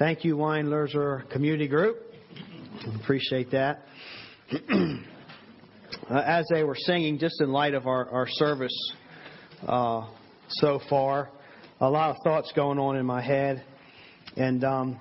Thank you, Wine Community Group. Appreciate that. uh, as they were singing, just in light of our, our service uh, so far, a lot of thoughts going on in my head. And, um,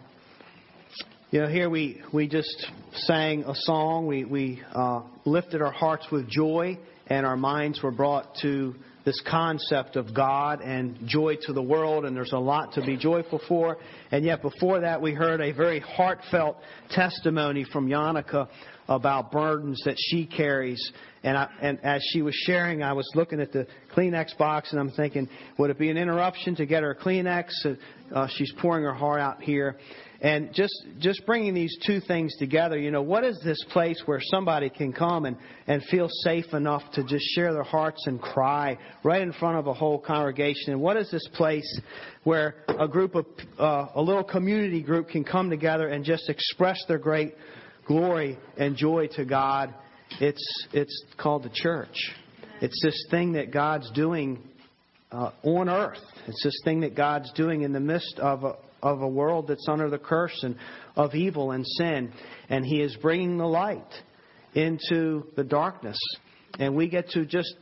you know, here we, we just sang a song. We, we uh, lifted our hearts with joy, and our minds were brought to this concept of God and joy to the world, and there's a lot to be joyful for. And yet, before that, we heard a very heartfelt testimony from Yannicka about burdens that she carries. And, I, and as she was sharing, I was looking at the Kleenex box, and I'm thinking, would it be an interruption to get her a Kleenex? Uh, she's pouring her heart out here. And just just bringing these two things together, you know, what is this place where somebody can come and, and feel safe enough to just share their hearts and cry right in front of a whole congregation? And what is this place where a group of uh, a little community group can come together and just express their great glory and joy to God? It's it's called the church. It's this thing that God's doing uh, on earth. It's this thing that God's doing in the midst of a, of a world that's under the curse and of evil and sin. And He is bringing the light into the darkness. And we get to just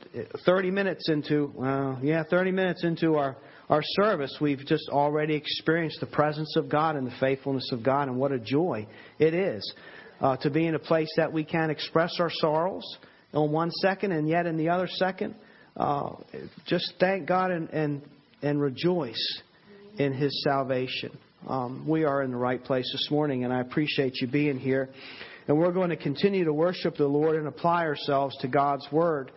30 minutes into, well, yeah, 30 minutes into our, our service, we've just already experienced the presence of God and the faithfulness of God, and what a joy it is uh, to be in a place that we can express our sorrows on one second, and yet in the other second, uh, just thank God and, and, and rejoice in His salvation. Um, we are in the right place this morning, and I appreciate you being here. And we're going to continue to worship the Lord and apply ourselves to God's Word.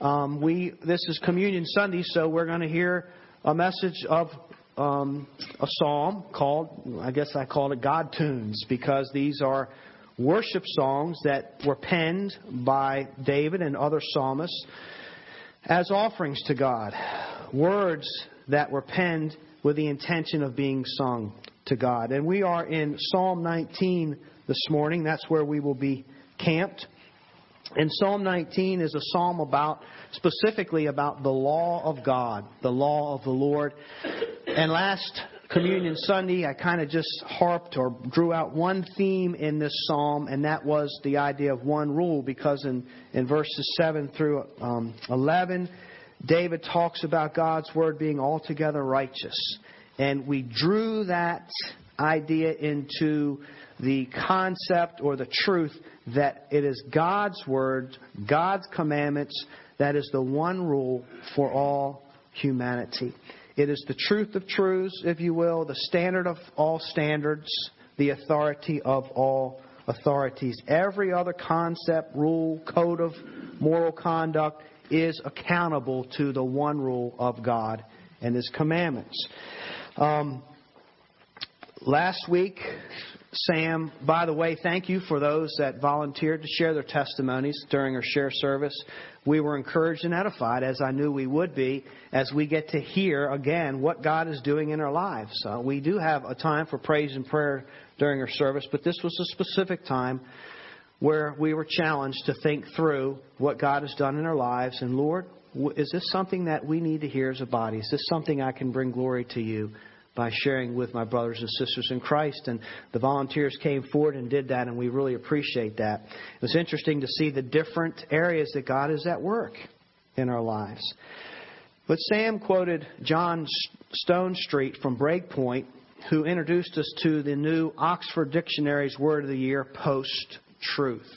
Um, we this is Communion Sunday, so we're going to hear a message of um, a psalm called, I guess I call it God tunes, because these are worship songs that were penned by David and other psalmists as offerings to God. Words that were penned with the intention of being sung to God. And we are in Psalm 19 this morning. That's where we will be camped. And Psalm 19 is a psalm about, specifically about the law of God, the law of the Lord. And last Communion Sunday, I kind of just harped or drew out one theme in this psalm, and that was the idea of one rule, because in, in verses 7 through um, 11, David talks about God's word being altogether righteous. And we drew that idea into the concept or the truth that it is God's word, God's commandments, that is the one rule for all humanity. It is the truth of truths, if you will, the standard of all standards, the authority of all authorities. Every other concept, rule, code of moral conduct is accountable to the one rule of God and His commandments. Um, last week, Sam, by the way, thank you for those that volunteered to share their testimonies during our share service. We were encouraged and edified, as I knew we would be, as we get to hear again what God is doing in our lives. Uh, we do have a time for praise and prayer during our service, but this was a specific time where we were challenged to think through what God has done in our lives. And Lord, is this something that we need to hear as a body? Is this something I can bring glory to you by sharing with my brothers and sisters in Christ? And the volunteers came forward and did that, and we really appreciate that. It was interesting to see the different areas that God is at work in our lives. But Sam quoted John Stonestreet from Breakpoint, who introduced us to the new Oxford Dictionary's Word of the Year, post truth.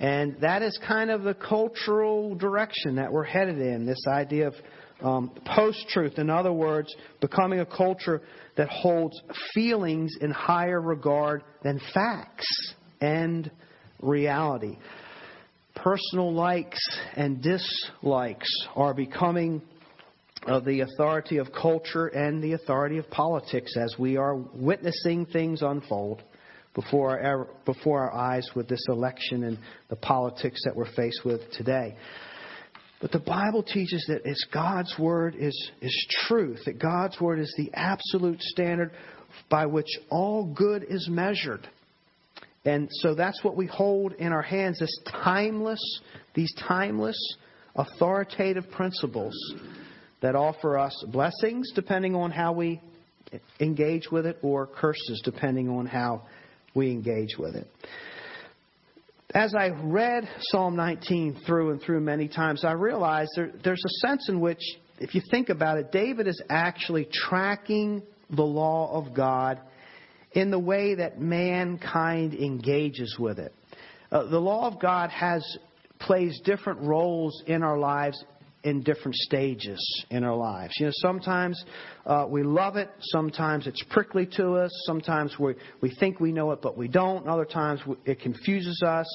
And that is kind of the cultural direction that we're headed in this idea of um, post truth. In other words, becoming a culture that holds feelings in higher regard than facts and reality. Personal likes and dislikes are becoming uh, the authority of culture and the authority of politics as we are witnessing things unfold before our, before our eyes with this election and the politics that we're faced with today. But the Bible teaches that it's God's word is, is truth, that God's word is the absolute standard by which all good is measured. And so that's what we hold in our hands, this timeless, these timeless, authoritative principles that offer us blessings depending on how we engage with it or curses, depending on how we engage with it. As I read Psalm 19 through and through many times, I realized there, there's a sense in which, if you think about it, David is actually tracking the law of God in the way that mankind engages with it. Uh, the law of God has plays different roles in our lives in different stages in our lives. You know, sometimes uh, we love it, sometimes it's prickly to us, sometimes we, we think we know it but we don't, other times it confuses us.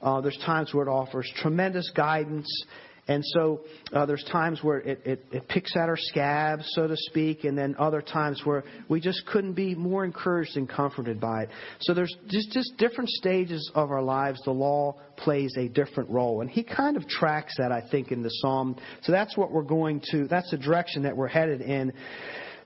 Uh, there's times where it offers tremendous guidance and so uh, there's times where it, it, it picks at our scabs, so to speak, and then other times where we just couldn't be more encouraged and comforted by it. So there's just, just different stages of our lives. The law plays a different role. And he kind of tracks that, I think, in the psalm. So that's what we're going to, that's the direction that we're headed in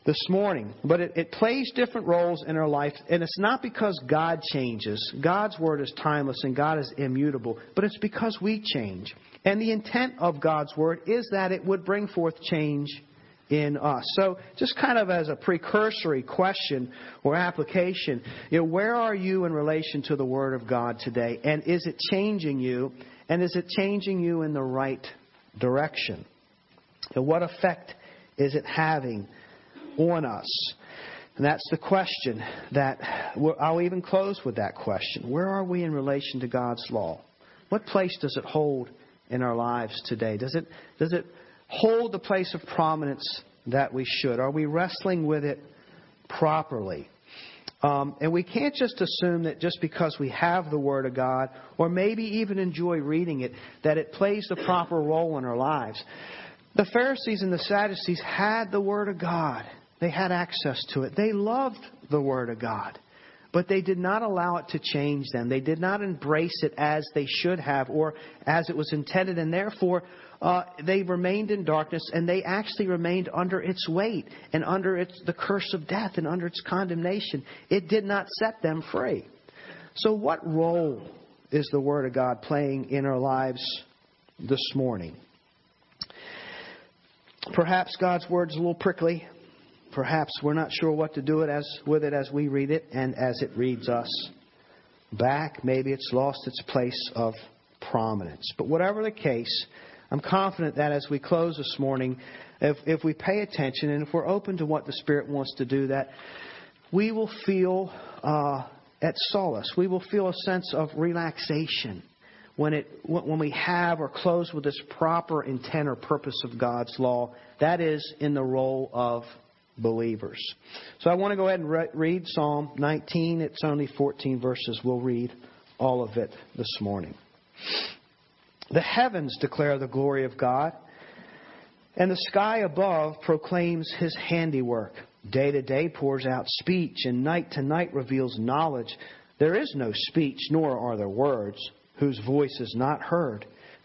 this morning. But it, it, plays different roles in our life, and it's not because God changes. God's word is timeless and God is immutable, but it's because we change. And the intent of God's Word is that it would bring forth change in us. So, just kind of as a precursory question or application, you know, where are you in relation to the Word of God today? And is it changing you? And is it changing you in the right direction? And what effect is it having on us? And that's the question that I'll even close with that question. Where are we in relation to God's law? What place does it hold in our lives today? Does it, does it hold the place of prominence that we should? Are we wrestling with it properly? Um, and we can't just assume that just because we have the Word of God, or maybe even enjoy reading it, that it plays the proper role in our lives. The Pharisees and the Sadducees had the Word of God. They had access to it. They loved the Word of God. But they did not allow it to change them. They did not embrace it as they should have or as it was intended, and therefore uh, they remained in darkness and they actually remained under its weight and under its, the curse of death and under its condemnation. It did not set them free. So, what role is the Word of God playing in our lives this morning? Perhaps God's Word is a little prickly perhaps we're not sure what to do it as, with it as we read it and as it reads us back. Maybe it's lost its place of prominence. But whatever the case, I'm confident that as we close this morning, if, if we pay attention and if we're open to what the Spirit wants to do, that we will feel uh, at solace. We will feel a sense of relaxation when, it, when we have or close with this proper intent or purpose of God's law. That is in the role of believers. So I want to go ahead and re- read Psalm 19. It's only 14 verses. We'll read all of it this morning. The heavens declare the glory of God, and the sky above proclaims his handiwork. Day to day pours out speech, and night to night reveals knowledge. There is no speech, nor are there words, whose voice is not heard.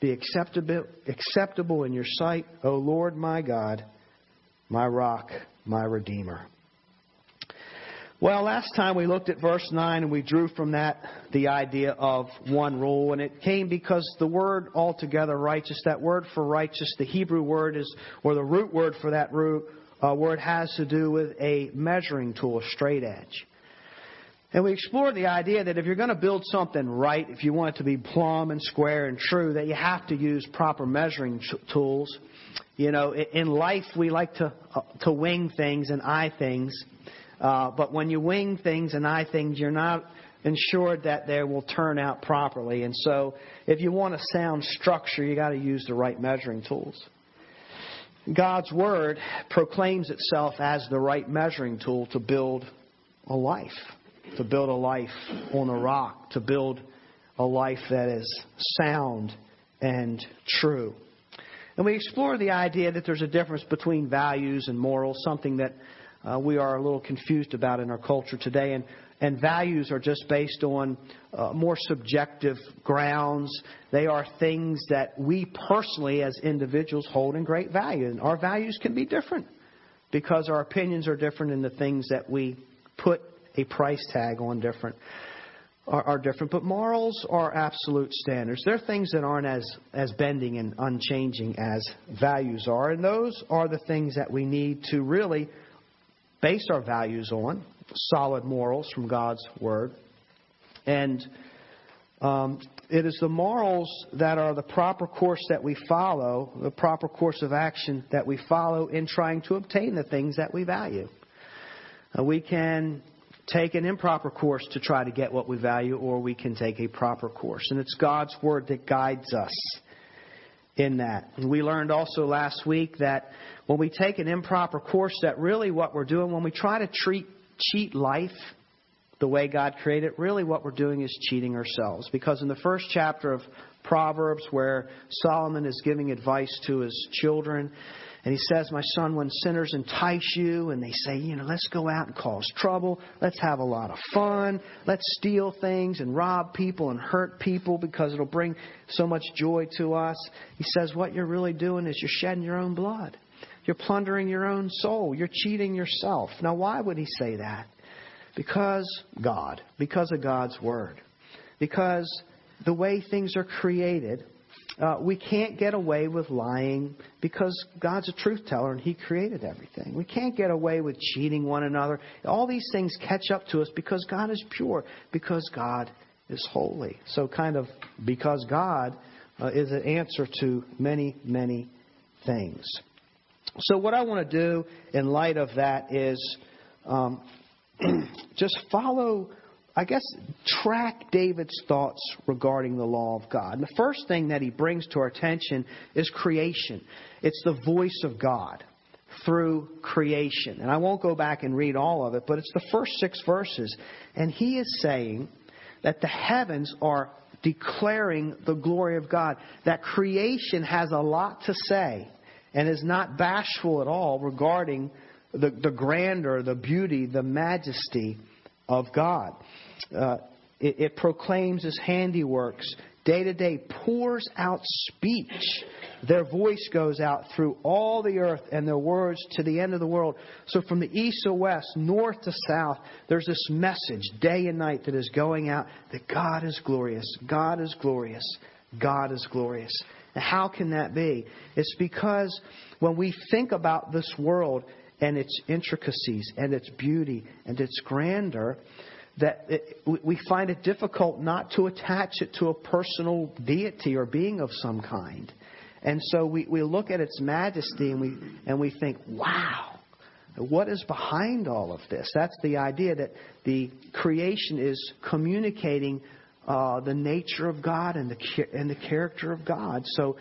be acceptable, acceptable in your sight, O Lord my God, my rock, my redeemer. Well, last time we looked at verse 9 and we drew from that the idea of one rule, and it came because the word altogether righteous, that word for righteous, the Hebrew word is, or the root word for that root uh, it has to do with a measuring tool, a straight edge. And we explored the idea that if you're going to build something right, if you want it to be plumb and square and true, that you have to use proper measuring tools. You know, in life we like to uh, to wing things and eye things, uh, but when you wing things and eye things, you're not ensured that they will turn out properly. And so, if you want a sound structure, you got to use the right measuring tools. God's Word proclaims itself as the right measuring tool to build a life, to build a life on a rock, to build a life that is sound and true. And we explore the idea that there's a difference between values and morals, something that uh, we are a little confused about in our culture today. And and values are just based on uh, more subjective grounds. They are things that we personally, as individuals, hold in great value. And our values can be different because our opinions are different in the things that we put a price tag on different. Are, are different, but morals are absolute standards. They're things that aren't as, as bending and unchanging as values are, and those are the things that we need to really base our values on solid morals from God's Word. And um, it is the morals that are the proper course that we follow, the proper course of action that we follow in trying to obtain the things that we value. Uh, we can take an improper course to try to get what we value, or we can take a proper course. And it's God's Word that guides us in that. And we learned also last week that when we take an improper course, that really what we're doing, when we try to treat cheat life the way God created, it, really what we're doing is cheating ourselves. Because in the first chapter of Proverbs, where Solomon is giving advice to his children, and he says, My son, when sinners entice you and they say, you know, let's go out and cause trouble, let's have a lot of fun, let's steal things and rob people and hurt people because it'll bring so much joy to us. He says, What you're really doing is you're shedding your own blood. You're plundering your own soul. You're cheating yourself. Now, why would he say that? Because God, because of God's Word. Because the way things are created, uh, we can't get away with lying because God's a truth teller and He created everything. We can't get away with cheating one another. All these things catch up to us because God is pure, because God is holy. So, kind of because God uh, is an answer to many, many things. So, what I want to do in light of that is um, just follow, I guess, track David's thoughts regarding the law of God. And the first thing that he brings to our attention is creation, it's the voice of God through creation. And I won't go back and read all of it, but it's the first six verses. And he is saying that the heavens are declaring the glory of God, that creation has a lot to say and is not bashful at all regarding the, the grandeur, the beauty, the majesty of God. Uh, it, it proclaims His handiworks. Day to day pours out speech. Their voice goes out through all the earth and their words to the end of the world. So from the east to west, north to south, there's this message day and night that is going out that God is glorious. God is glorious. God is glorious. How can that be? It's because when we think about this world and its intricacies and its beauty and its grandeur, that it, we find it difficult not to attach it to a personal deity or being of some kind. And so we, we look at its majesty and we, and we think, wow, what is behind all of this? That's the idea that the creation is communicating uh, the nature of God and the and the character of God. So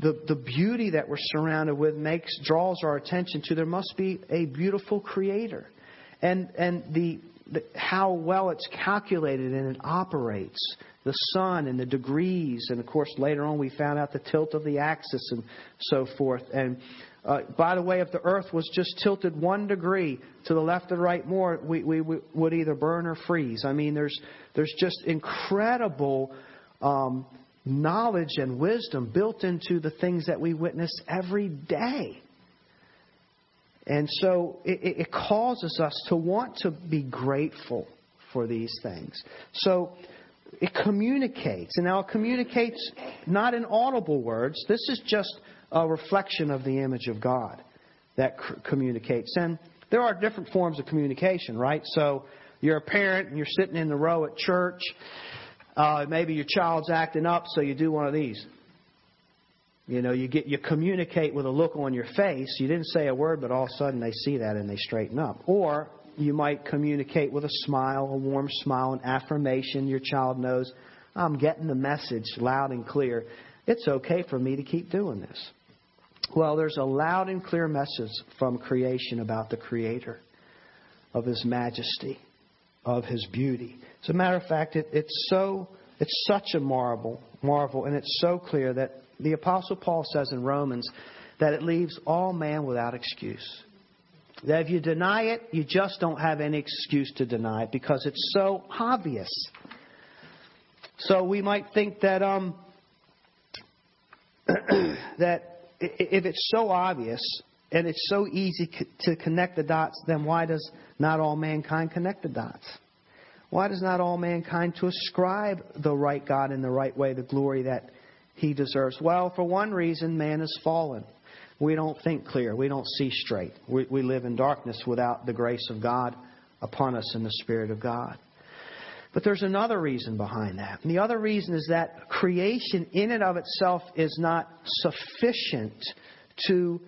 the the beauty that we're surrounded with makes draws our attention to there must be a beautiful Creator, and and the, the how well it's calculated and it operates. The sun and the degrees, and of course later on we found out the tilt of the axis and so forth. And uh, by the way, if the Earth was just tilted one degree to the left or right more, we, we, we would either burn or freeze. I mean, there's there's just incredible um, knowledge and wisdom built into the things that we witness every day. And so it, it causes us to want to be grateful for these things. So it communicates. And now it communicates not in audible words. This is just a reflection of the image of God. that communicates. And there are different forms of communication, right? So you're a parent and you're sitting in the row at church. Uh, maybe your child's acting up, so you do one of these. You know, you get you communicate with a look on your face. You didn't say a word, but all of a sudden they see that and they straighten up. Or you might communicate with a smile, a warm smile, an affirmation. Your child knows, I'm getting the message loud and clear. It's okay for me to keep doing this. Well, there's a loud and clear message from creation about the Creator, of His majesty, of His beauty. As a matter of fact, it, it's so it's such a marvel, marvel, and it's so clear that the Apostle Paul says in Romans that it leaves all man without excuse. That if you deny it, you just don't have any excuse to deny it because it's so obvious. So we might think that um, that if it's so obvious and it's so easy to connect the dots, then why does not all mankind connect the dots? Why does not all mankind to ascribe the right God in the right way, the glory that he deserves? Well, for one reason, man is fallen. We don't think clear. We don't see straight. We, we live in darkness without the grace of God upon us in the Spirit of God. But there's another reason behind that. And the other reason is that creation in and of itself is not sufficient to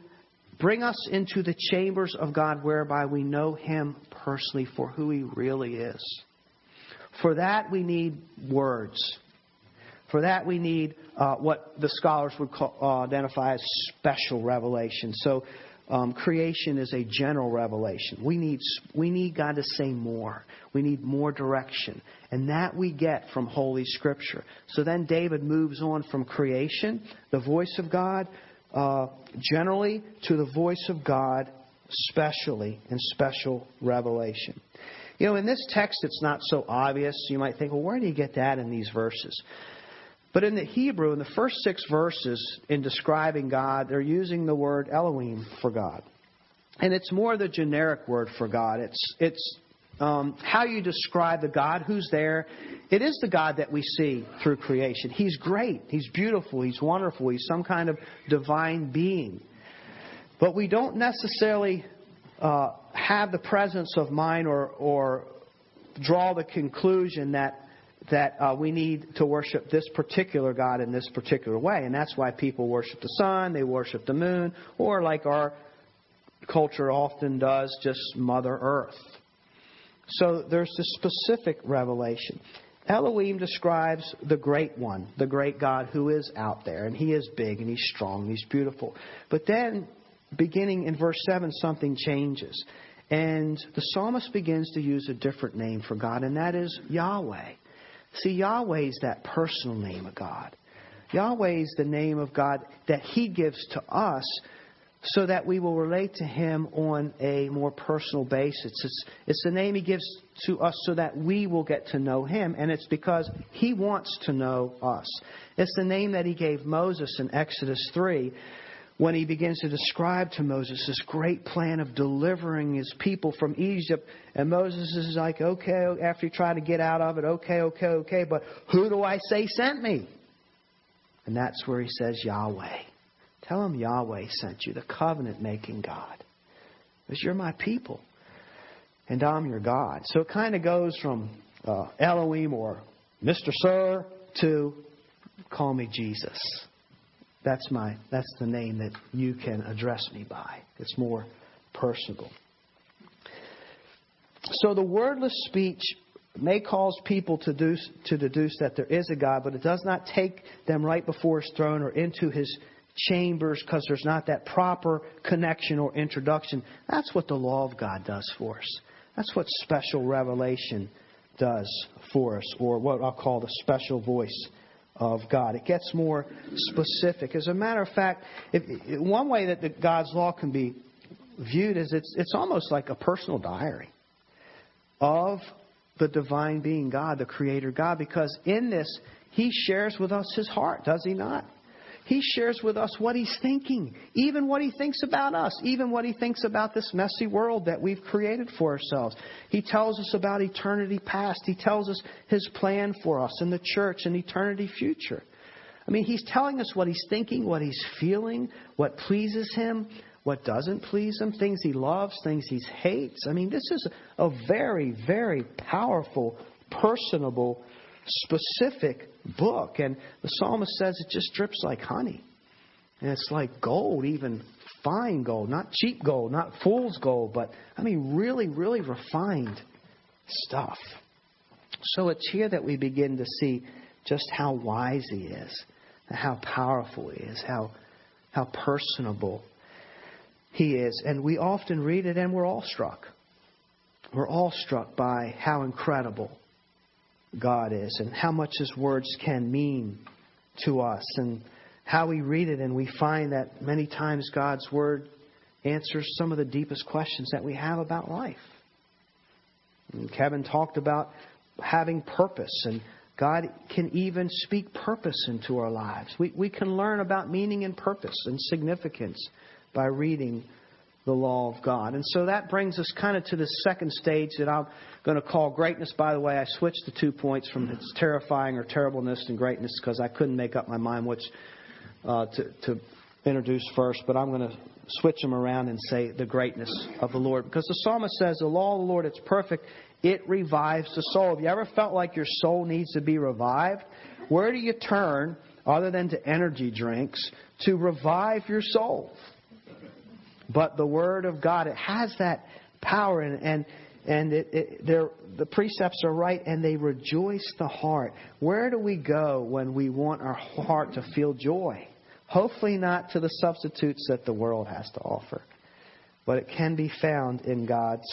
bring us into the chambers of God whereby we know Him personally for who He really is. For that, we need words. For that, we need uh, what the scholars would call, uh, identify as special revelation. So, um, creation is a general revelation. We need, we need God to say more. We need more direction. And that we get from Holy Scripture. So then David moves on from creation, the voice of God, uh, generally, to the voice of God, specially, in special revelation. You know, in this text, it's not so obvious. You might think, well, where do you get that in these verses? But in the Hebrew, in the first six verses, in describing God, they're using the word Elohim for God. And it's more the generic word for God. It's, it's um, how you describe the God who's there. It is the God that we see through creation. He's great. He's beautiful. He's wonderful. He's some kind of divine being. But we don't necessarily uh, have the presence of mind or, or draw the conclusion that that uh, we need to worship this particular God in this particular way. And that's why people worship the sun, they worship the moon, or like our culture often does, just Mother Earth. So there's this specific revelation. Elohim describes the great one, the great God who is out there, and he is big and he's strong and he's beautiful. But then beginning in verse 7, something changes. And the psalmist begins to use a different name for God, and that is Yahweh. See, Yahweh is that personal name of God. Yahweh is the name of God that He gives to us so that we will relate to Him on a more personal basis. It's, it's the name He gives to us so that we will get to know Him, and it's because He wants to know us. It's the name that He gave Moses in Exodus 3 when he begins to describe to Moses this great plan of delivering his people from Egypt. And Moses is like, okay, after he tried to get out of it, okay, okay, okay, but who do I say sent me? And that's where he says Yahweh. Tell him Yahweh sent you, the covenant making God. Because you're my people. And I'm your God. So it kind of goes from uh, Elohim or Mr. Sir to call me Jesus. That's my that's the name that you can address me by. It's more personal. So the wordless speech may cause people to deduce, to deduce that there is a God, but it does not take them right before his throne or into his chambers because there's not that proper connection or introduction. That's what the law of God does for us. That's what special revelation does for us, or what I'll call the special voice of God. It gets more specific. As a matter of fact, if, one way that the, God's law can be viewed is it's, it's almost like a personal diary of the divine being God, the Creator God, because in this, He shares with us His heart, does He not? He shares with us what He's thinking, even what He thinks about us, even what He thinks about this messy world that we've created for ourselves. He tells us about eternity past. He tells us His plan for us in the church and eternity future. I mean, He's telling us what He's thinking, what He's feeling, what pleases Him, what doesn't please him, things he loves, things he hates. I mean, this is a very, very powerful, personable, specific book. And the psalmist says it just drips like honey. And it's like gold, even fine gold, not cheap gold, not fool's gold, but I mean, really, really refined stuff. So it's here that we begin to see just how wise he is, how powerful he is, how, how personable he is. And we often read it and we're all struck. We're all struck by how incredible God is and how much his words can mean to us and how we read it and we find that many times God's word answers some of the deepest questions that we have about life. And Kevin talked about having purpose and God can even speak purpose into our lives. We, we can learn about meaning and purpose and significance by reading the law of God. And so that brings us kind of to the second stage that I'm going to call greatness. By the way, I switched the two points from its terrifying or terribleness and greatness because I couldn't make up my mind which uh, to, to introduce first. But I'm going to switch them around and say the greatness of the Lord. Because the psalmist says, The law of the Lord, it's perfect. It revives the soul. Have you ever felt like your soul needs to be revived? Where do you turn, other than to energy drinks, to revive your soul? But the Word of God, it has that power and, and, and it, it, the precepts are right and they rejoice the heart. Where do we go when we want our heart to feel joy? Hopefully, not to the substitutes that the world has to offer, but it can be found in God's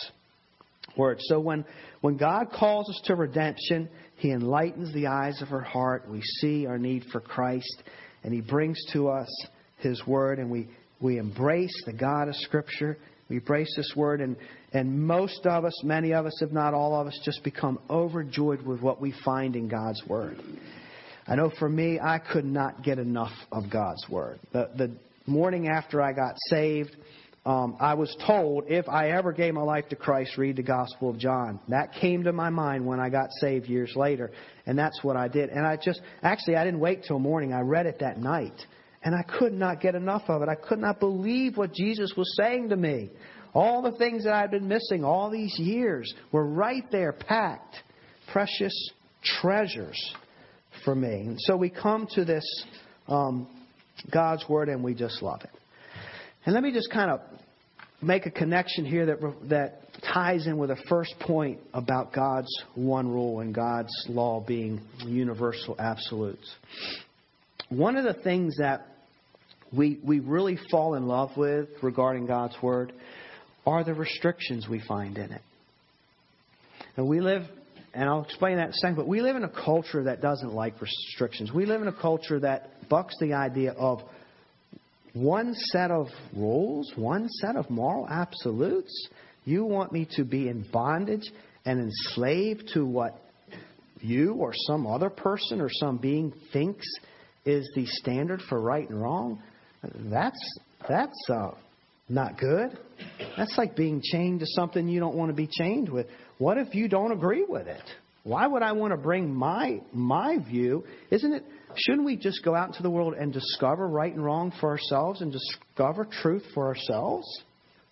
Word. So, when, when God calls us to redemption, He enlightens the eyes of our heart. We see our need for Christ, and He brings to us His Word, and we, we embrace the God of Scripture. We embrace this Word, and, and most of us, many of us, if not all of us, just become overjoyed with what we find in God's Word. I know for me, I could not get enough of God's Word. The, the morning after I got saved, um, I was told if I ever gave my life to Christ, read the Gospel of John. That came to my mind when I got saved years later, and that's what I did. And I just, actually, I didn't wait till morning. I read it that night, and I could not get enough of it. I could not believe what Jesus was saying to me. All the things that I'd been missing all these years were right there, packed, precious treasures for me. And so we come to this um, God's Word and we just love it. And let me just kind of make a connection here that, that ties in with the first point about God's one rule and God's law being universal absolutes. One of the things that we, we really fall in love with regarding God's Word are the restrictions we find in it. And we live and I'll explain that in a second, but we live in a culture that doesn't like restrictions. We live in a culture that bucks the idea of one set of rules, one set of moral absolutes. You want me to be in bondage and enslaved to what you or some other person or some being thinks is the standard for right and wrong? That's that's uh, not good. That's like being chained to something you don't want to be chained with. What if you don't agree with it? Why would I want to bring my my view? Isn't it shouldn't we just go out into the world and discover right and wrong for ourselves and discover truth for ourselves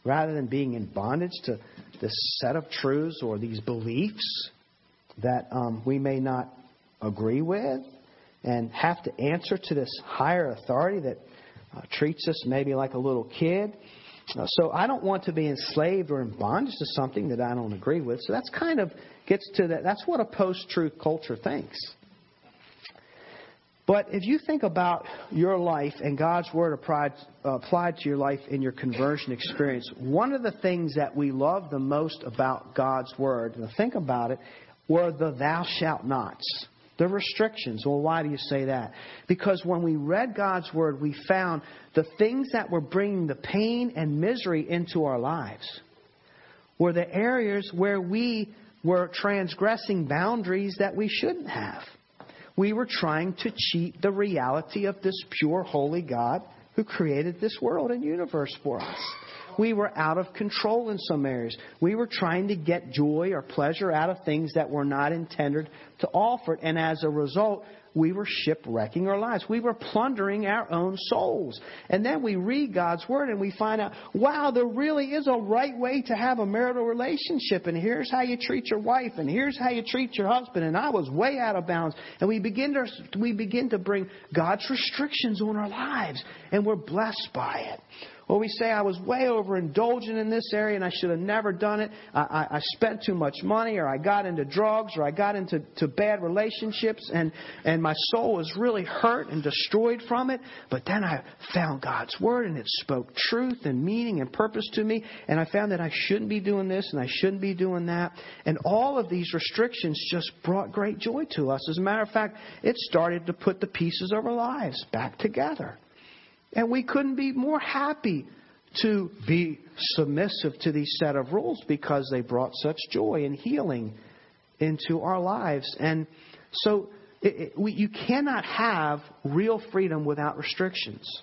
rather than being in bondage to this set of truths or these beliefs that um, we may not agree with and have to answer to this higher authority that uh, treats us maybe like a little kid uh, so I don't want to be enslaved or in bondage to something that I don't agree with. So that's kind of gets to that. That's what a post-truth culture thinks. But if you think about your life and God's word applied, uh, applied to your life in your conversion experience, one of the things that we love the most about God's word, and think about it, were the thou shalt nots. The restrictions. Well, why do you say that? Because when we read God's Word, we found the things that were bringing the pain and misery into our lives were the areas where we were transgressing boundaries that we shouldn't have. We were trying to cheat the reality of this pure, holy God who created this world and universe for us. We were out of control in some areas. We were trying to get joy or pleasure out of things that were not intended to offer it. And as a result, we were shipwrecking our lives. We were plundering our own souls. And then we read God's Word and we find out, wow, there really is a right way to have a marital relationship. And here's how you treat your wife. And here's how you treat your husband. And I was way out of bounds. And we begin to, we begin to bring God's restrictions on our lives. And we're blessed by it. Or we say, I was way overindulgent in this area and I should have never done it. I, I, I spent too much money, or I got into drugs, or I got into to bad relationships, and, and my soul was really hurt and destroyed from it. But then I found God's Word, and it spoke truth and meaning and purpose to me. And I found that I shouldn't be doing this and I shouldn't be doing that. And all of these restrictions just brought great joy to us. As a matter of fact, it started to put the pieces of our lives back together. And we couldn't be more happy to be submissive to these set of rules because they brought such joy and healing into our lives. And so it, it, we, you cannot have real freedom without restrictions.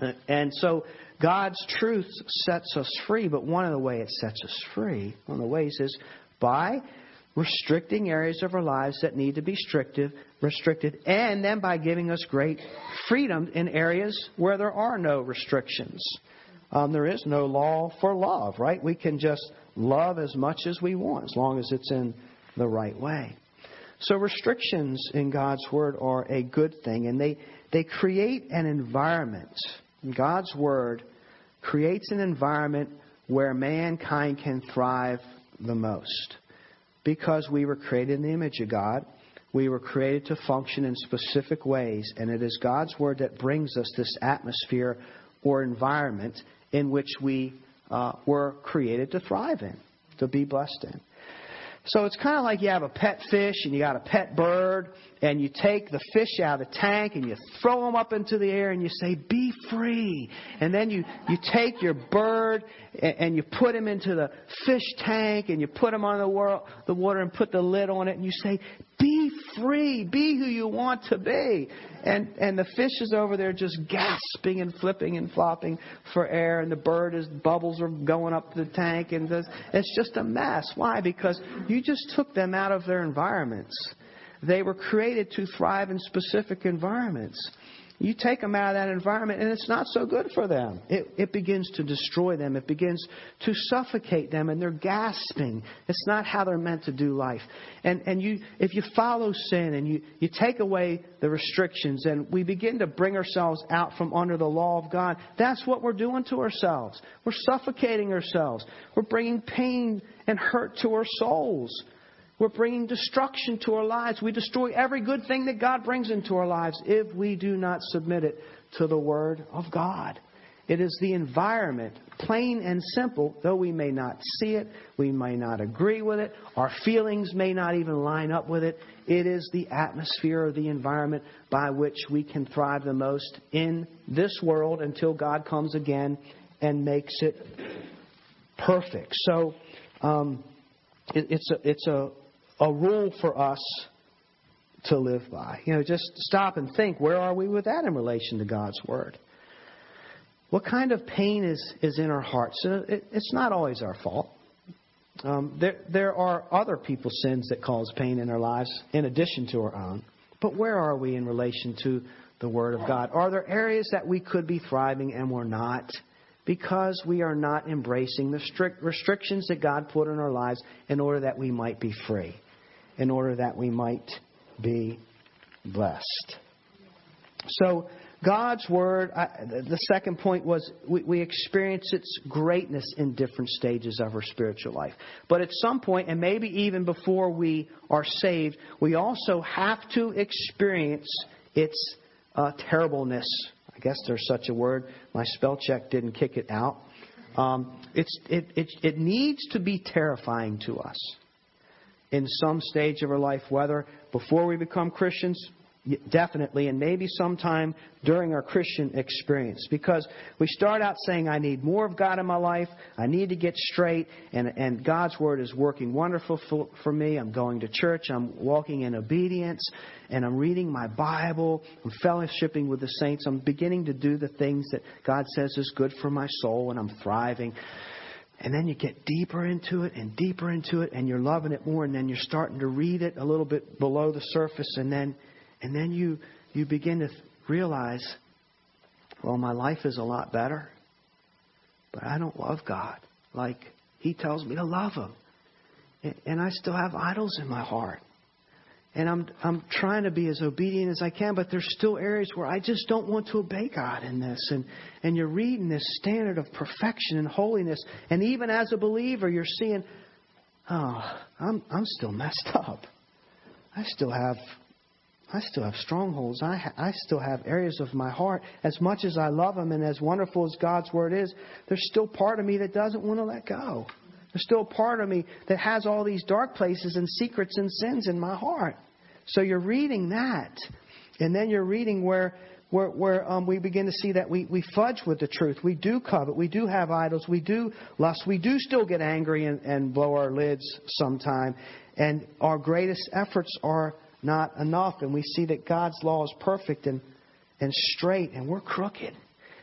Uh, and so God's truth sets us free, but one of the ways it sets us free, one of the ways is by restricting areas of our lives that need to be restricted, restricted, and then by giving us great freedom in areas where there are no restrictions. Um, there is no law for love, right? We can just love as much as we want, as long as it's in the right way. So restrictions in God's Word are a good thing, and they, they create an environment. God's Word creates an environment where mankind can thrive the most because we were created in the image of God. We were created to function in specific ways, and it is God's Word that brings us this atmosphere or environment in which we uh, were created to thrive in, to be blessed in. So it's kind of like you have a pet fish and you got a pet bird, and you take the fish out of the tank and you throw them up into the air and you say, Be free. And then you, you take your bird and, you put him into the fish tank and you put him on the, wor- the water and put the lid on it and you say, Be free. Be who you want to be. And, and the fish is over there just gasping and flipping and flopping for air, and the bird is bubbles are going up the tank, and this, it's just a mess. Why? Because you just took them out of their environments. They were created to thrive in specific environments. You take them out of that environment, and it's not so good for them. It, it begins to destroy them. It begins to suffocate them, and they're gasping. It's not how they're meant to do life. And, and you, if you follow sin and you, you take away the restrictions, and we begin to bring ourselves out from under the law of God, that's what we're doing to ourselves. We're suffocating ourselves. We're bringing pain and hurt to our souls. We're bringing destruction to our lives. We destroy every good thing that God brings into our lives if we do not submit it to the Word of God. It is the environment, plain and simple, though we may not see it, we may not agree with it, our feelings may not even line up with it. It is the atmosphere or the environment by which we can thrive the most in this world until God comes again and makes it perfect. So, um, it, it's a, it's a, a rule for us to live by. You know, just stop and think where are we with that in relation to God's Word? What kind of pain is, is in our hearts? It, it's not always our fault. Um, there, there are other people's sins that cause pain in our lives in addition to our own. But where are we in relation to the Word of God? Are there areas that we could be thriving and we're not? because we are not embracing the strict restrictions that God put in our lives in order that we might be free in order that we might be blessed. So, God's Word, I, the second point was we, we, experience its greatness in different stages of our spiritual life. But at some point, and maybe even before we are saved, we also have to experience its uh, terribleness. I guess there's such a word. My spell check didn't kick it out. Um, it, it, it needs to be terrifying to us in some stage of our life, whether before we become Christians definitely, and maybe sometime during our Christian experience. Because we start out saying, I need more of God in my life, I need to get straight, and, and God's Word is working wonderful for, for me. I'm going to church, I'm walking in obedience, and I'm reading my Bible, I'm fellowshipping with the saints, I'm beginning to do the things that God says is good for my soul, and I'm thriving. And then you get deeper into it and deeper into it, and you're loving it more, and then you're starting to read it a little bit below the surface, and then and then you, you begin to realize, well, my life is a lot better, but I don't love God like He tells me to love Him. And I still have idols in my heart. And I'm, I'm trying to be as obedient as I can, but there's still areas where I just don't want to obey God in this. And, and you're reading this standard of perfection and holiness. And even as a believer, you're seeing, oh, I'm, I'm still messed up. I still have I still have strongholds. I, ha- I still have areas of my heart. As much as I love Him and as wonderful as God's Word is, there's still part of me that doesn't want to let go. There's still part of me that has all these dark places and secrets and sins in my heart. So you're reading that. And then you're reading where, where, where um, we begin to see that we, we fudge with the truth. We do covet. We do have idols. We do lust. We do still get angry and, and blow our lids sometime. And our greatest efforts are not enough. And we see that God's law is perfect and, and straight, and we're crooked.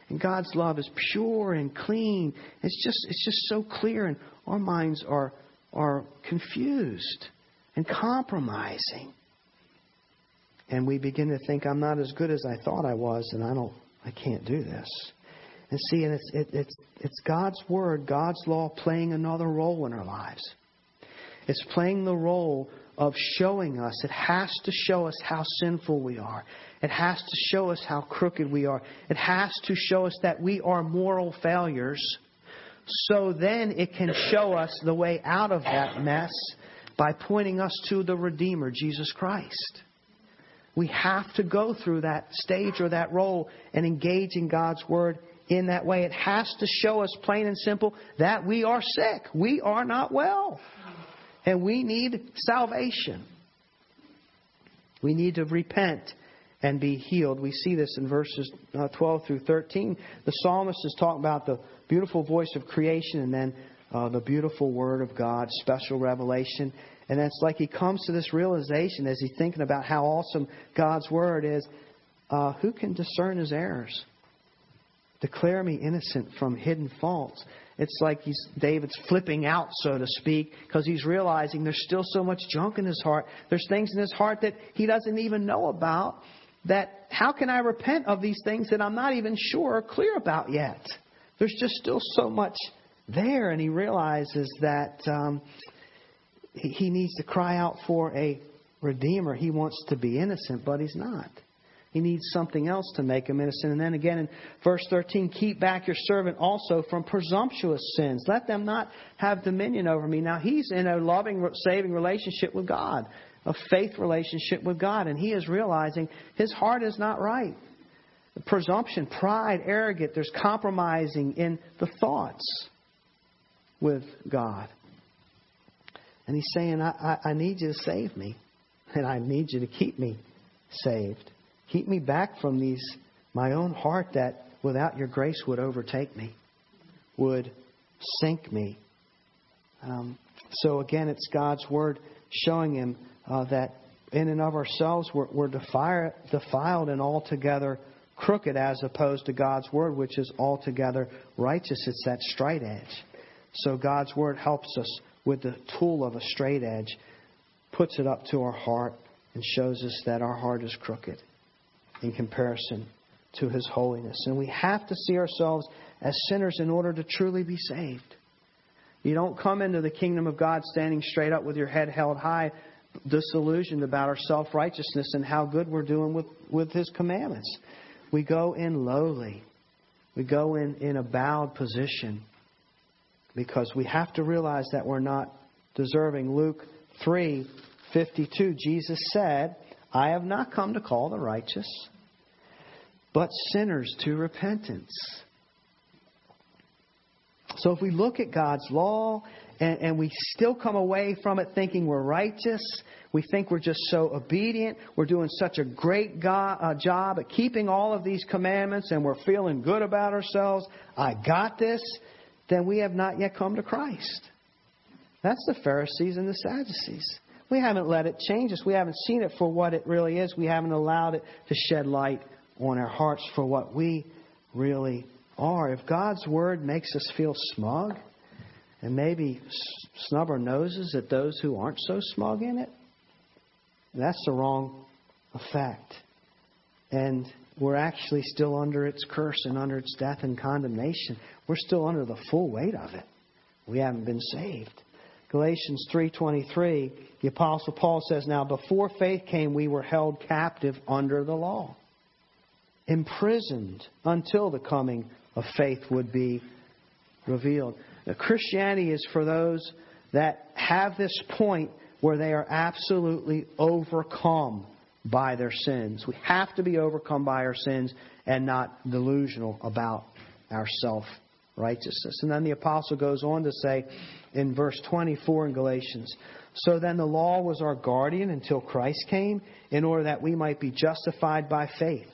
And God's love is pure and clean. It's just, it's just so clear, and our minds are, are confused and compromising. And we begin to think, I'm not as good as I thought I was, and I don't, I can't do this. And see, and it's, it, it's, it's God's Word, God's law playing another role in our lives. It's playing the role of showing us. It has to show us how sinful we are. It has to show us how crooked we are. It has to show us that we are moral failures. So then it can show us the way out of that mess by pointing us to the Redeemer, Jesus Christ. We have to go through that stage or that role and engage in God's Word in that way. It has to show us plain and simple that we are sick. We are not well. And we need salvation. We need to repent and be healed. We see this in verses uh, 12 through 13. The psalmist is talking about the beautiful voice of creation and then uh, the beautiful word of God, special revelation. And it's like he comes to this realization as he's thinking about how awesome God's word is. Uh, who can discern his errors? Declare me innocent from hidden faults. It's like he's David's flipping out, so to speak, because he's realizing there's still so much junk in his heart. There's things in his heart that he doesn't even know about. That how can I repent of these things that I'm not even sure or clear about yet? There's just still so much there, and he realizes that um, he, he needs to cry out for a redeemer. He wants to be innocent, but he's not. He needs something else to make him innocent. And then again in verse 13, keep back your servant also from presumptuous sins. Let them not have dominion over me. Now, he's in a loving, saving relationship with God, a faith relationship with God, and he is realizing his heart is not right. Presumption, pride, arrogant, there's compromising in the thoughts with God. And he's saying, I, I, I need you to save me, and I need you to keep me saved. Keep me back from these, my own heart that without your grace would overtake me, would sink me. Um, so again, it's God's word showing him uh, that in and of ourselves we're, we're defiled, and altogether crooked as opposed to God's word, which is altogether righteous. It's that straight edge. So God's word helps us with the tool of a straight edge, puts it up to our heart, and shows us that our heart is crooked in comparison to His holiness. And we have to see ourselves as sinners in order to truly be saved. You don't come into the kingdom of God standing straight up with your head held high, disillusioned about our self righteousness and how good we're doing with, with His commandments. We go in lowly, we go in, in a bowed position because we have to realize that we're not deserving. Luke 3 52, Jesus said, I have not come to call the righteous, but sinners to repentance. So if we look at God's law and, and we still come away from it thinking we're righteous. We think we're just so obedient. We're doing such a great go- uh, job at keeping all of these commandments and we're feeling good about ourselves. I got this. Then we have not yet come to Christ. That's the Pharisees and the Sadducees. We haven't let it change us. We haven't seen it for what it really is. We haven't allowed it to shed light on our hearts for what we really are. If God's Word makes us feel smug and maybe snub our noses at those who aren't so smug in it, that's the wrong effect. And we're actually still under its curse and under its death and condemnation. We're still under the full weight of it. We haven't been saved. Galatians 3:23, the apostle Paul says, "Now before faith came, we were held captive under the law, imprisoned until the coming of faith would be revealed." Christianity is for those that have this point where they are absolutely overcome by their sins. We have to be overcome by our sins and not delusional about our self righteousness. And then the apostle goes on to say in verse 24 in Galatians So then the law was our guardian until Christ came, in order that we might be justified by faith.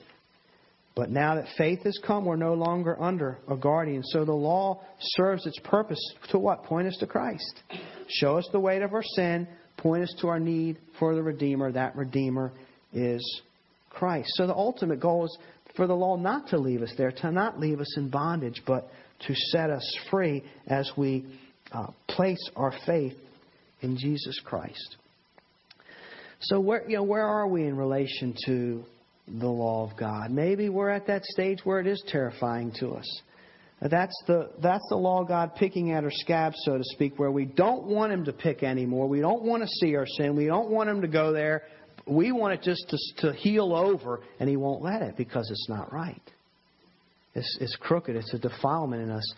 But now that faith has come, we're no longer under a guardian. So the law serves its purpose to what? Point us to Christ. Show us the weight of our sin, point us to our need for the Redeemer. That Redeemer is Christ. So the ultimate goal is for the law not to leave us there, to not leave us in bondage, but to set us free as we uh, place our faith in Jesus Christ. So where you know where are we in relation to the law of God? Maybe we're at that stage where it is terrifying to us. That's the that's the law of God picking at our scabs, so to speak, where we don't want Him to pick anymore. We don't want to see our sin. We don't want Him to go there. We want it just to, to heal over, and He won't let it because it's not right. It's, it's crooked. It's a defilement in us.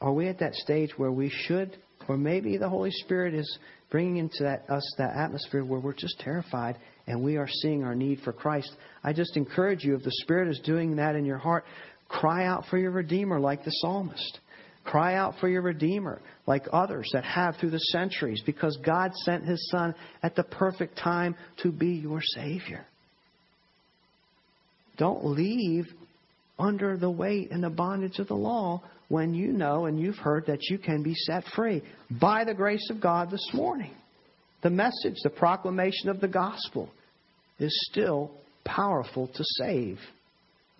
Are we at that stage where we should, or maybe the Holy Spirit is bringing into that, us that atmosphere where we're just terrified and we are seeing our need for Christ? I just encourage you, if the Spirit is doing that in your heart, cry out for your Redeemer like the psalmist. Cry out for your Redeemer like others that have through the centuries because God sent His Son at the perfect time to be your Savior. Don't leave under the weight and the bondage of the law when you know and you've heard that you can be set free by the grace of God this morning. The message, the proclamation of the gospel is still powerful to save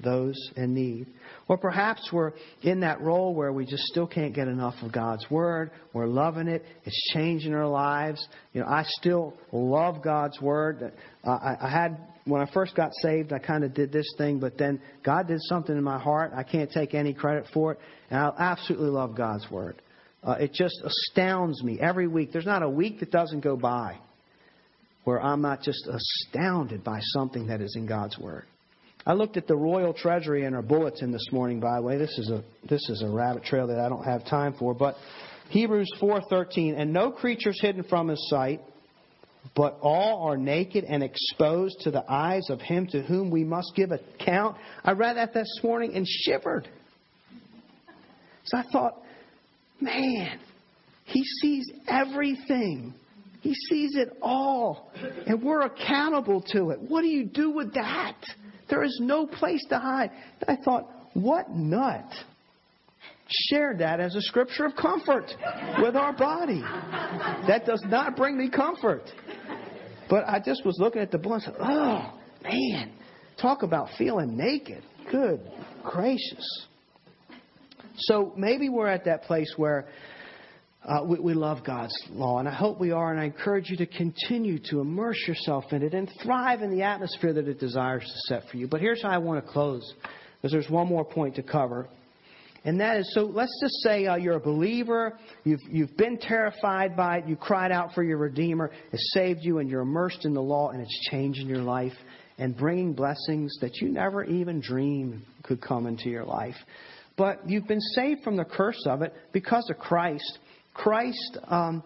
those in need. Or perhaps we're in that role where we just still can't get enough of God's Word. We're loving it. It's changing our lives. You know, I still love God's Word. Uh, I, I had when I first got saved, I kind of did this thing, but then God did something in my heart. I can't take any credit for it, and I absolutely love God's Word. Uh, it just astounds me every week. There's not a week that doesn't go by where I'm not just astounded by something that is in God's Word. I looked at the royal treasury in our bulletin this morning. By the way, this is a this is a rabbit trail that I don't have time for. But Hebrews four thirteen, and no creatures hidden from His sight, but all are naked and exposed to the eyes of Him to whom we must give account. I read that this morning and shivered. So I thought, man, He sees everything. He sees it all. And we're accountable to it. What do you do with that? There is no place to hide. I thought, what nut shared that as a scripture of comfort with our body? That does not bring me comfort. But I just was looking at the book and said, oh, man, talk about feeling naked. Good gracious. So maybe we're at that place where uh, we, we, love God's law, and I hope we are, and I encourage you to continue to immerse yourself in it and thrive in the atmosphere that it desires to set for you. But here's how I want to close, because there's one more point to cover. And that is so let's just say uh, you're a believer, you've, you've been terrified by it, you cried out for your Redeemer, it saved you, and you're immersed in the law, and it's changing your life and bringing blessings that you never even dreamed could come into your life. But you've been saved from the curse of it because of Christ. Christ, um,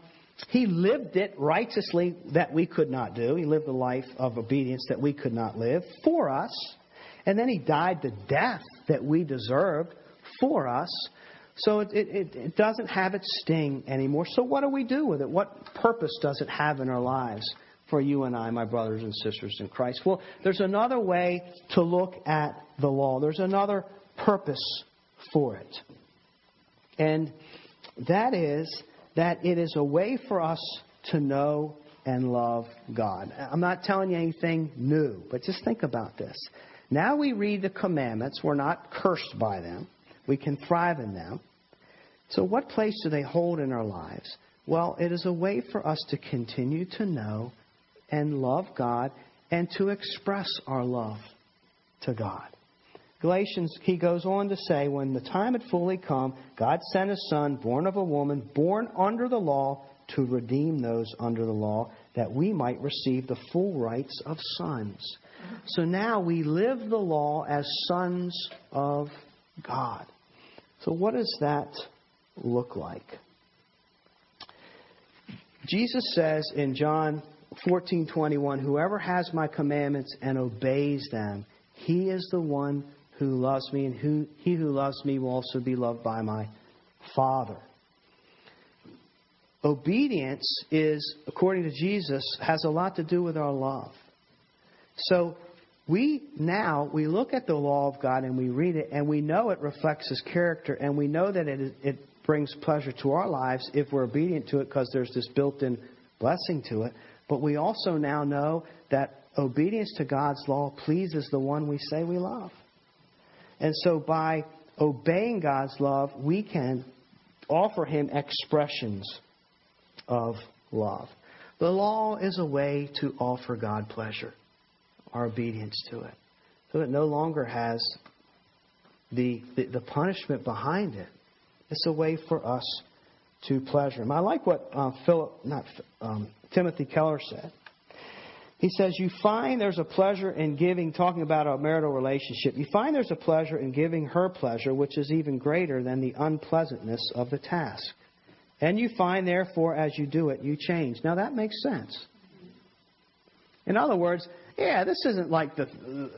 he lived it righteously that we could not do. He lived a life of obedience that we could not live for us. And then he died the death that we deserved for us. So it, it, it doesn't have its sting anymore. So what do we do with it? What purpose does it have in our lives for you and I, my brothers and sisters in Christ? Well, there's another way to look at the law. There's another purpose for it. And that is that it is a way for us to know and love God. I'm not telling you anything new, but just think about this. Now we read the commandments. We're not cursed by them. We can thrive in them. So, what place do they hold in our lives? Well, it is a way for us to continue to know and love God and to express our love to God. Galatians, he goes on to say, when the time had fully come, God sent his son, born of a woman, born under the law, to redeem those under the law, that we might receive the full rights of sons. So now we live the law as sons of God. So, what does that look like? Jesus says in John 14:21, "Whoever has my commandments and obeys them, he is the one who loves me, and who, he who loves me will also be loved by my Father." Obedience is, according to Jesus, has a lot to do with our love. So we now we look at the law of God and we read it and we know it reflects His character and we know that it it brings pleasure to our lives if we're obedient to it because there's this built-in blessing to it. But we also now know that obedience to God's law pleases the one we say we love. And so by obeying God's love, we can offer Him expressions of love. The law is a way to offer God pleasure our obedience to it. So it no longer has the, the, the punishment behind it. It's a way for us to pleasure Him. I like what uh, Philip, not um, Timothy Keller said. He says, You find there's a pleasure in giving, talking about a marital relationship, you find there's a pleasure in giving her pleasure, which is even greater than the unpleasantness of the task. And you find, therefore, as you do it, you change. Now that makes sense. In other words, yeah, this isn't like the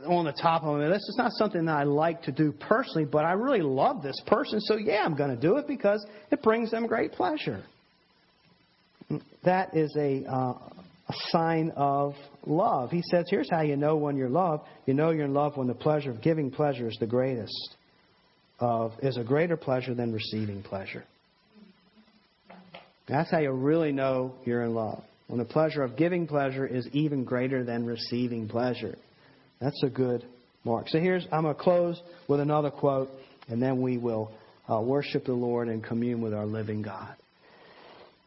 on the top of my list. It's not something that I like to do personally, but I really love this person, so yeah, I'm going to do it because it brings them great pleasure. That is a, uh, a sign of love. He says, here's how you know when you're loved. You know you're in love when the pleasure of giving pleasure is the greatest of is a greater pleasure than receiving pleasure. That's how you really know you're in love when the pleasure of giving pleasure is even greater than receiving pleasure. That's a good mark. So here's, I'm going to close with another quote, and then we will uh, worship the Lord and commune with our living God.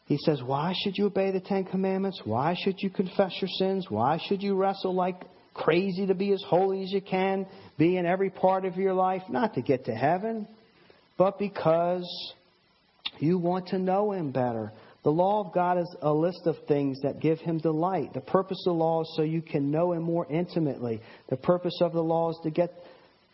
He says, Why should you obey the Ten Commandments? Why should you confess your sins? Why should you wrestle like crazy to be as holy as you can, be in every part of your life? Not to get to heaven, but because you want to know Him better the law of God is a list of things that give him delight. The purpose of the law is so you can know him more intimately. The purpose of the law is to get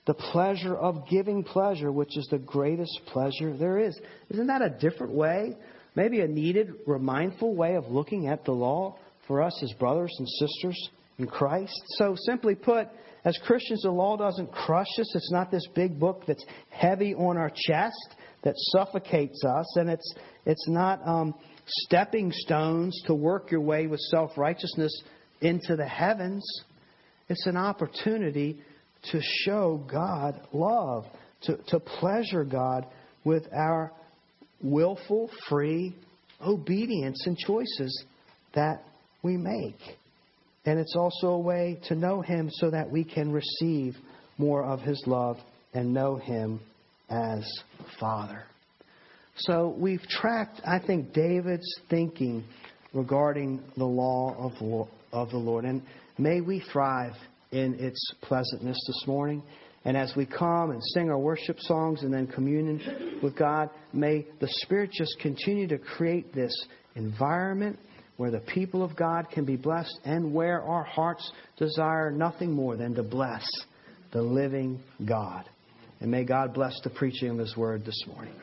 the pleasure of giving pleasure, which is the greatest pleasure there is. Isn't that a different way? Maybe a needed, remindful way of looking at the law for us as brothers and sisters in Christ? So, simply put, as Christians, the law doesn't crush us. It's not this big book that's heavy on our chest that suffocates us, and it's it's not um, stepping stones to work your way with self righteousness into the heavens. It's an opportunity to show God love, to, to pleasure God with our willful, free obedience and choices that we make. And it's also a way to know Him so that we can receive more of His love and know Him as Father. So we've tracked, I think, David's thinking regarding the law of, of the Lord. And may we thrive in its pleasantness this morning. And as we come and sing our worship songs and then communion with God, may the Spirit just continue to create this environment where the people of God can be blessed and where our hearts desire nothing more than to bless the living God. And may God bless the preaching of His word this morning.